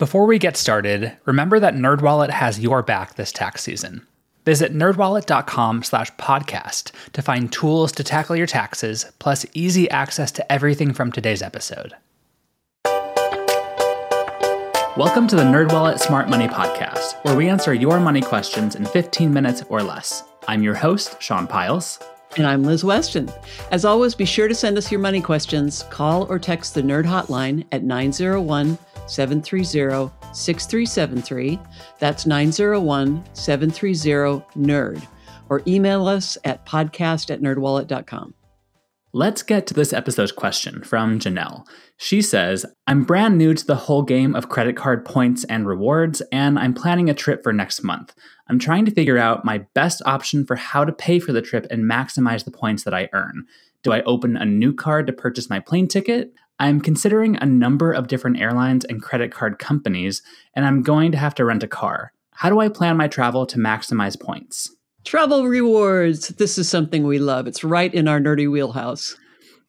Before we get started, remember that NerdWallet has your back this tax season. Visit nerdwallet.com slash podcast to find tools to tackle your taxes, plus easy access to everything from today's episode. Welcome to the NerdWallet Smart Money Podcast, where we answer your money questions in 15 minutes or less. I'm your host, Sean Pyles. And I'm Liz Weston. As always, be sure to send us your money questions. Call or text the Nerd Hotline at 901 730 6373. That's 901 730 NERD. Or email us at podcast at nerdwallet.com. Let's get to this episode's question from Janelle. She says, I'm brand new to the whole game of credit card points and rewards, and I'm planning a trip for next month. I'm trying to figure out my best option for how to pay for the trip and maximize the points that I earn. Do I open a new card to purchase my plane ticket? I'm considering a number of different airlines and credit card companies, and I'm going to have to rent a car. How do I plan my travel to maximize points? Travel rewards. This is something we love. It's right in our nerdy wheelhouse.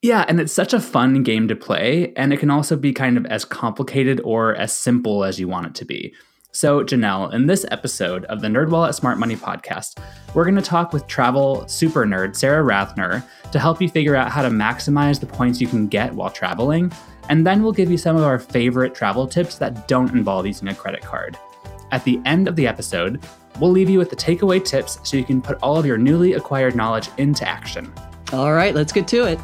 Yeah, and it's such a fun game to play, and it can also be kind of as complicated or as simple as you want it to be. So, Janelle, in this episode of the NerdWallet Smart Money podcast, we're going to talk with travel super nerd Sara Rathner to help you figure out how to maximize the points you can get while traveling, and then we'll give you some of our favorite travel tips that don't involve using a credit card. At the end of the episode, we'll leave you with the takeaway tips so you can put all of your newly acquired knowledge into action. All right, let's get to it.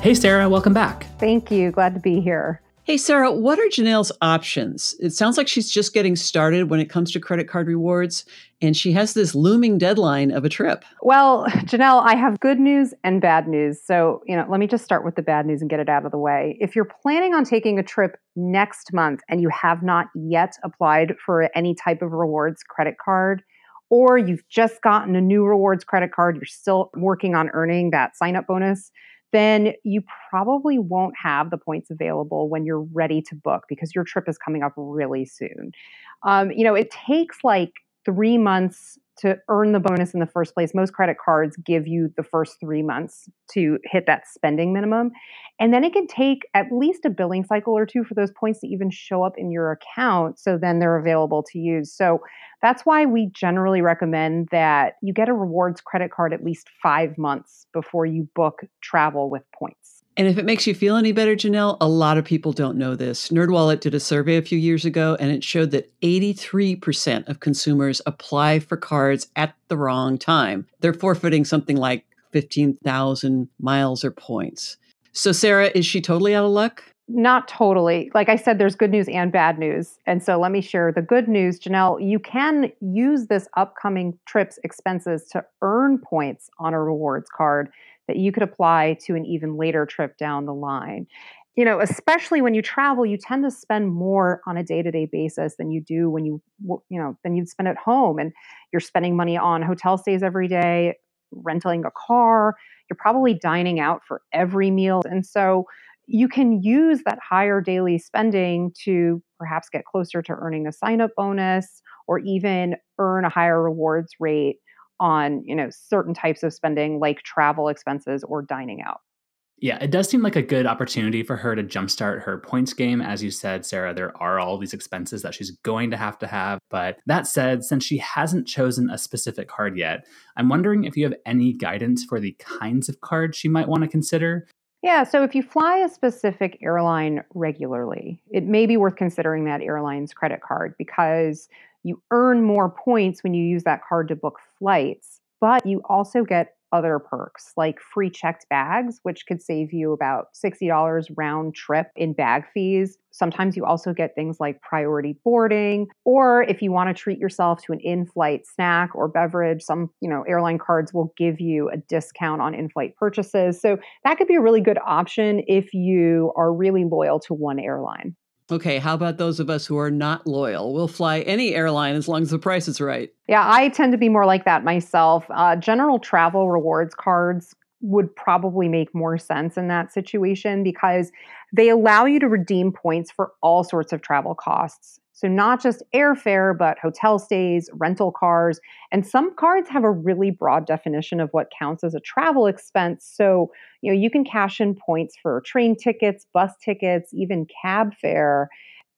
Hey, Sara, welcome back. Thank you. Glad to be here. Hey, Sara, what are Janelle's options? It sounds like she's just getting started when it comes to credit card rewards, and she has this looming deadline of a trip. Well, Janelle, I have good news and bad news. So, you know, let me just start with the bad news and get it out of the way. If you're planning on taking a trip next month and you have not yet applied for any type of rewards credit card, or you've just gotten a new rewards credit card, you're still working on earning that sign up bonus, then you probably won't have the points available when you're ready to book because your trip is coming up really soon. Um, you know, it takes like three months to earn the bonus in the first place. Most credit cards give you the first three months to hit that spending minimum. And then it can take at least a billing cycle or two for those points to even show up in your account. So then they're available to use. So that's why we generally recommend that you get a rewards credit card at least five months before you book travel with points. And if it makes you feel any better, Janelle, a lot of people don't know this. NerdWallet did a survey a few years ago, and it showed that 83% of consumers apply for cards at the wrong time. They're forfeiting something like 15,000 miles or points. So, Sara, is she totally out of luck? Not totally. Like I said, there's good news and bad news. And so let me share the good news. Janelle, you can use this upcoming trip's expenses to earn points on a rewards card that you could apply to an even later trip down the line. You know, especially when you travel, you tend to spend more on a day-to-day basis than you do when you you know, than you'd spend at home and you're spending money on hotel stays every day, renting a car, you're probably dining out for every meal. And so you can use that higher daily spending to perhaps get closer to earning a sign up bonus or even earn a higher rewards rate on you know certain types of spending like travel expenses or dining out yeah, it does seem like a good opportunity for her to jumpstart her points game. As you said, Sara, there are all these expenses that she's going to have to have. But that said, since she hasn't chosen a specific card yet, I'm wondering if you have any guidance for the kinds of cards she might want to consider. Yeah, so if you fly a specific airline regularly, it may be worth considering that airline's credit card because you earn more points when you use that card to book flights, but you also get other perks like free checked bags, which could save you about $60 round trip in bag fees. Sometimes you also get things like priority boarding, or if you want to treat yourself to an in-flight snack or beverage, some, you know, airline cards will give you a discount on in-flight purchases. So that could be a really good option if you are really loyal to one airline. Okay, how about those of us who are not loyal? We'll fly any airline as long as the price is right. Yeah, I tend to be more like that myself. Uh, general travel rewards cards would probably make more sense in that situation because they allow you to redeem points for all sorts of travel costs. So, not just airfare, but hotel stays, rental cars. And some cards have a really broad definition of what counts as a travel expense. So, you know, you can cash in points for train tickets, bus tickets, even cab fare.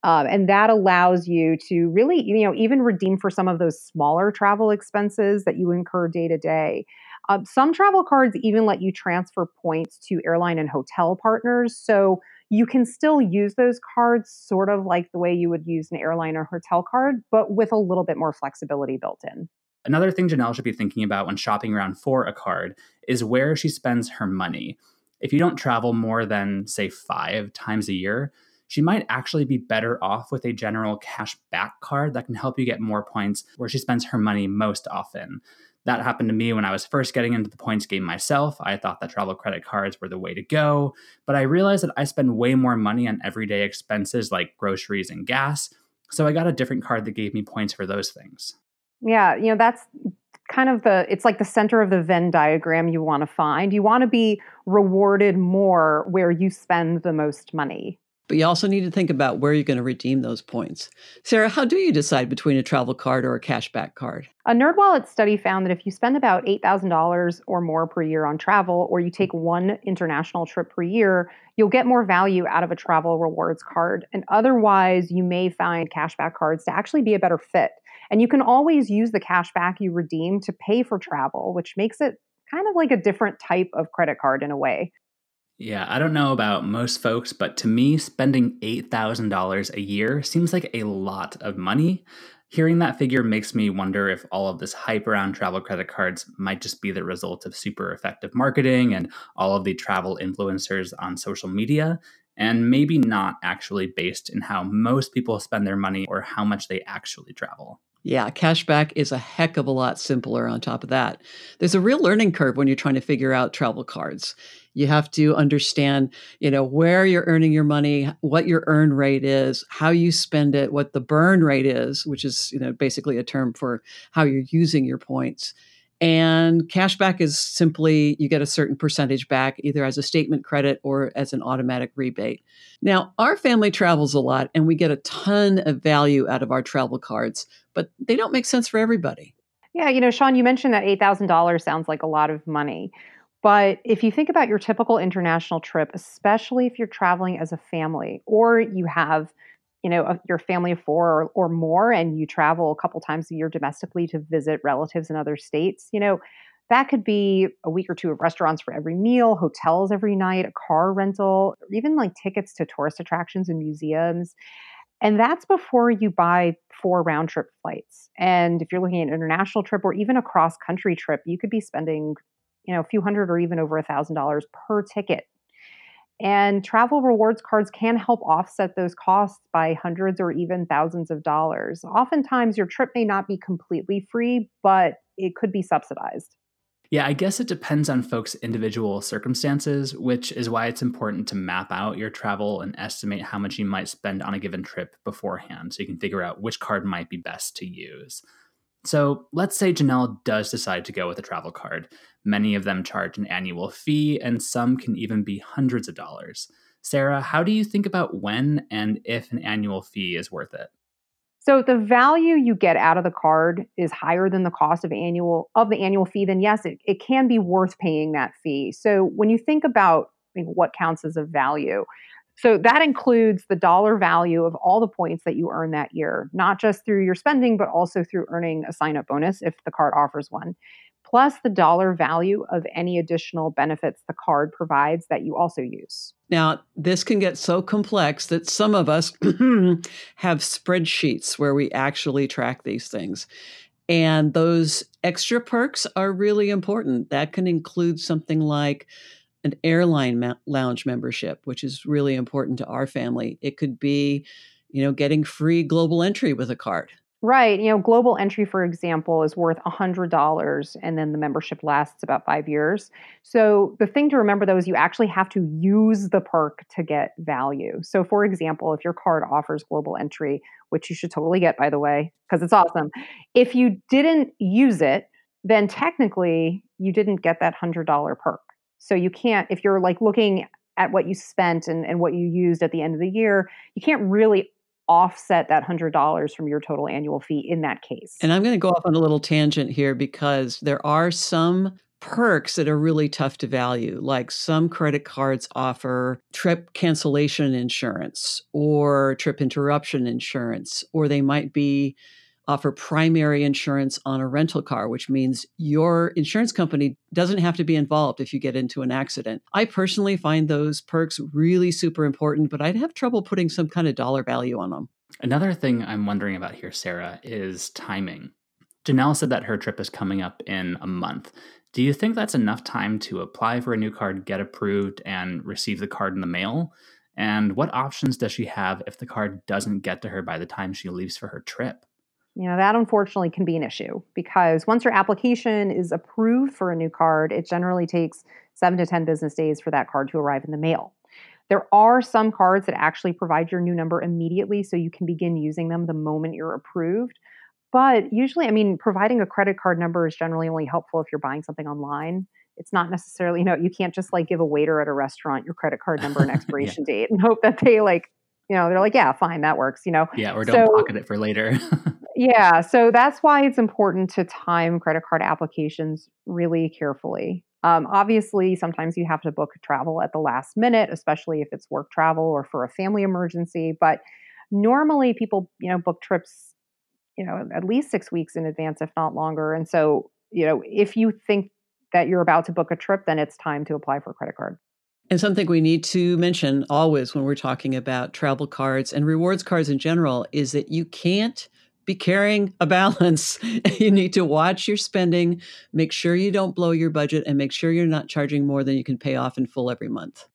Um, and that allows you to really, you know, even redeem for some of those smaller travel expenses that you incur day to day. Um, some travel cards even let you transfer points to airline and hotel partners. So you can still use those cards sort of like the way you would use an airline or hotel card, but with a little bit more flexibility built in. Another thing Janelle should be thinking about when shopping around for a card is where she spends her money. If you don't travel more than, say, five times a year, she might actually be better off with a general cash back card that can help you get more points where she spends her money most often. That happened to me when I was first getting into the points game myself. I thought that travel credit cards were the way to go, but I realized that I spend way more money on everyday expenses like groceries and gas. So I got a different card that gave me points for those things. Yeah, you know, that's kind of the it's like the center of the Venn diagram you want to find. You want to be rewarded more where you spend the most money. But you also need to think about where you're going to redeem those points. Sara, how do you decide between a travel card or a cashback card? A NerdWallet study found that if you spend about $8,000 or more per year on travel, or you take one international trip per year, you'll get more value out of a travel rewards card. And otherwise, you may find cashback cards to actually be a better fit. And you can always use the cashback you redeem to pay for travel, which makes it kind of like a different type of credit card in a way. Yeah, I don't know about most folks, but to me, spending $8,000 a year seems like a lot of money. Hearing that figure makes me wonder if all of this hype around travel credit cards might just be the result of super effective marketing and all of the travel influencers on social media, and maybe not actually based in how most people spend their money or how much they actually travel. Yeah, cashback is a heck of a lot simpler on top of that. There's a real learning curve when you're trying to figure out travel cards. You have to understand, you know, where you're earning your money, what your earn rate is, how you spend it, what the burn rate is, which is, you know, basically a term for how you're using your points. And cashback is simply you get a certain percentage back either as a statement credit or as an automatic rebate. Now, our family travels a lot and we get a ton of value out of our travel cards, but they don't make sense for everybody. Yeah, you know, Sean, you mentioned that $8,000 sounds like a lot of money. But if you think about your typical international trip, especially if you're traveling as a family or you have you know a, your family of four or, or more and you travel a couple times a year domestically to visit relatives in other states you know that could be a week or two of restaurants for every meal hotels every night a car rental or even like tickets to tourist attractions and museums. And that's before you buy four round trip flights. And if you're looking at an international trip or even a cross country trip you could be spending you know a few hundred or even over a thousand dollars per ticket and travel rewards cards can help offset those costs by hundreds or even thousands of dollars. Oftentimes, your trip may not be completely free, but it could be subsidized. Yeah, I guess it depends on folks' individual circumstances, which is why it's important to map out your travel and estimate how much you might spend on a given trip beforehand so you can figure out which card might be best to use. So let's say Janelle does decide to go with a travel card. Many of them charge an annual fee, and some can even be hundreds of dollars. Sara, how do you think about when and if an annual fee is worth it? So the value you get out of the card is higher than the cost of annual of the annual fee, then yes, it, it can be worth paying that fee. So when you think about what counts as a value, so that includes the dollar value of all the points that you earn that year, not just through your spending, but also through earning a sign up bonus if the card offers one, plus the dollar value of any additional benefits the card provides that you also use. Now, this can get so complex that some of us have spreadsheets where we actually track these things. And those extra perks are really important. That can include something like an airline ma- lounge membership, which is really important to our family. It could be, you know, getting free global entry with a card. Right. You know, global entry, for example, is worth $100 and then the membership lasts about five years. So the thing to remember though is you actually have to use the perk to get value. So, for example, if your card offers global entry, which you should totally get, by the way, because it's awesome, if you didn't use it, then technically you didn't get that $100 perk. So you can't, if you're like looking at what you spent and, and what you used at the end of the year, you can't really offset that $100 from your total annual fee in that case. And I'm going to go off on a little tangent here because there are some perks that are really tough to value. Like some credit cards offer trip cancellation insurance or trip interruption insurance, or they might be offer primary insurance on a rental car, which means your insurance company doesn't have to be involved if you get into an accident. I personally find those perks really super important, but I'd have trouble putting some kind of dollar value on them. Another thing I'm wondering about here, Sara, is timing. Janelle said that her trip is coming up in a month. Do you think that's enough time to apply for a new card, get approved, and receive the card in the mail? And what options does she have if the card doesn't get to her by the time she leaves for her trip? You know, that unfortunately can be an issue because once your application is approved for a new card, it generally takes seven to 10 business days for that card to arrive in the mail. There are some cards that actually provide your new number immediately so you can begin using them the moment you're approved. But usually, I mean, providing a credit card number is generally only helpful if you're buying something online. It's not necessarily, you know, you can't just like give a waiter at a restaurant your credit card number and expiration yeah. date and hope that they like, you know, they're like, yeah, fine, that works, you know. Yeah, or don't so, pocket it for later. yeah, so that's why it's important to time credit card applications really carefully. Um, obviously, sometimes you have to book travel at the last minute, especially if it's work travel or for a family emergency. But normally, people, you know, book trips you know, at least six weeks in advance, if not longer. And so, you know, if you think that you're about to book a trip, then it's time to apply for a credit card. And something we need to mention always when we're talking about travel cards and rewards cards in general is that you can't be carrying a balance. you need to watch your spending, make sure you don't blow your budget, and make sure you're not charging more than you can pay off in full every month.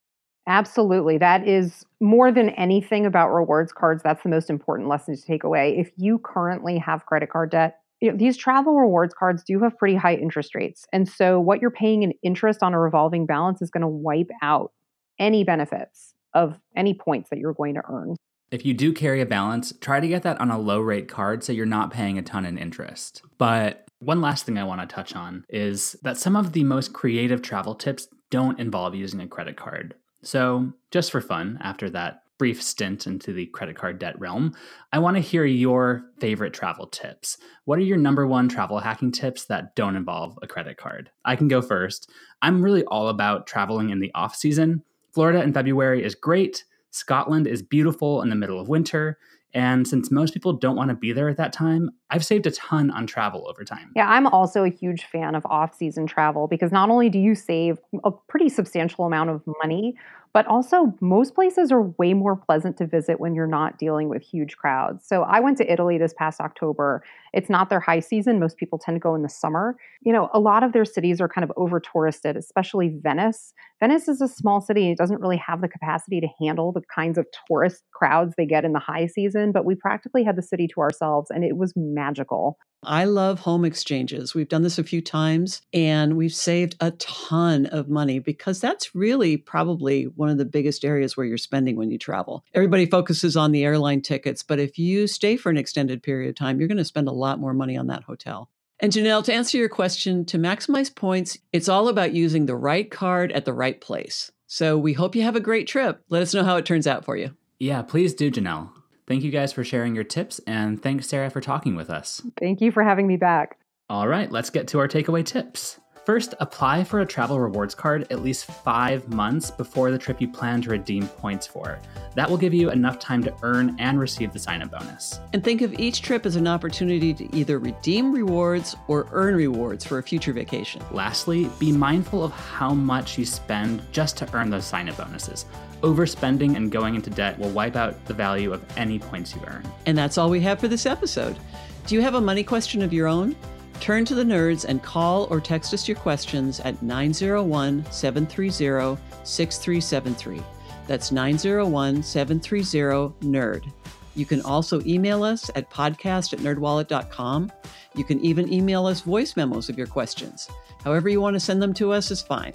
Absolutely. That is more than anything about rewards cards. That's the most important lesson to take away. If you currently have credit card debt, you know, these travel rewards cards do have pretty high interest rates. And so, what you're paying in interest on a revolving balance is going to wipe out any benefits of any points that you're going to earn. If you do carry a balance, try to get that on a low rate card so you're not paying a ton in interest. But one last thing I want to touch on is that some of the most creative travel tips don't involve using a credit card. So, just for fun, after that brief stint into the credit card debt realm, I want to hear your favorite travel tips. What are your number one travel hacking tips that don't involve a credit card? I can go first. I'm really all about traveling in the off season. Florida in February is great. Scotland is beautiful in the middle of winter. And since most people don't want to be there at that time, I've saved a ton on travel over time. Yeah, I'm also a huge fan of off season travel because not only do you save a pretty substantial amount of money, but also, most places are way more pleasant to visit when you're not dealing with huge crowds. So, I went to Italy this past October. It's not their high season. Most people tend to go in the summer. You know, a lot of their cities are kind of over touristed, especially Venice. Venice is a small city. It doesn't really have the capacity to handle the kinds of tourist crowds they get in the high season, but we practically had the city to ourselves and it was magical. I love home exchanges. We've done this a few times and we've saved a ton of money because that's really probably one of the biggest areas where you're spending when you travel. Everybody focuses on the airline tickets, but if you stay for an extended period of time, you're going to spend a lot more money on that hotel. And Janelle, to answer your question, to maximize points, it's all about using the right card at the right place. So we hope you have a great trip. Let us know how it turns out for you. Yeah, please do, Janelle. Thank you guys for sharing your tips, and thanks, Sara, for talking with us. Thank you for having me back. All right, let's get to our takeaway tips. First, apply for a travel rewards card at least five months before the trip you plan to redeem points for. That will give you enough time to earn and receive the sign up bonus. And think of each trip as an opportunity to either redeem rewards or earn rewards for a future vacation. Lastly, be mindful of how much you spend just to earn those sign up bonuses. Overspending and going into debt will wipe out the value of any points you earn. And that's all we have for this episode. Do you have a money question of your own? Turn to the nerds and call or text us your questions at 901 730 6373. That's 901 730 NERD. You can also email us at podcast at nerdwallet.com. You can even email us voice memos of your questions. However you want to send them to us is fine.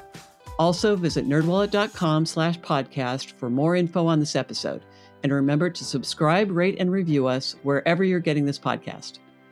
Also, visit nerdwallet.com slash podcast for more info on this episode. And remember to subscribe, rate, and review us wherever you're getting this podcast.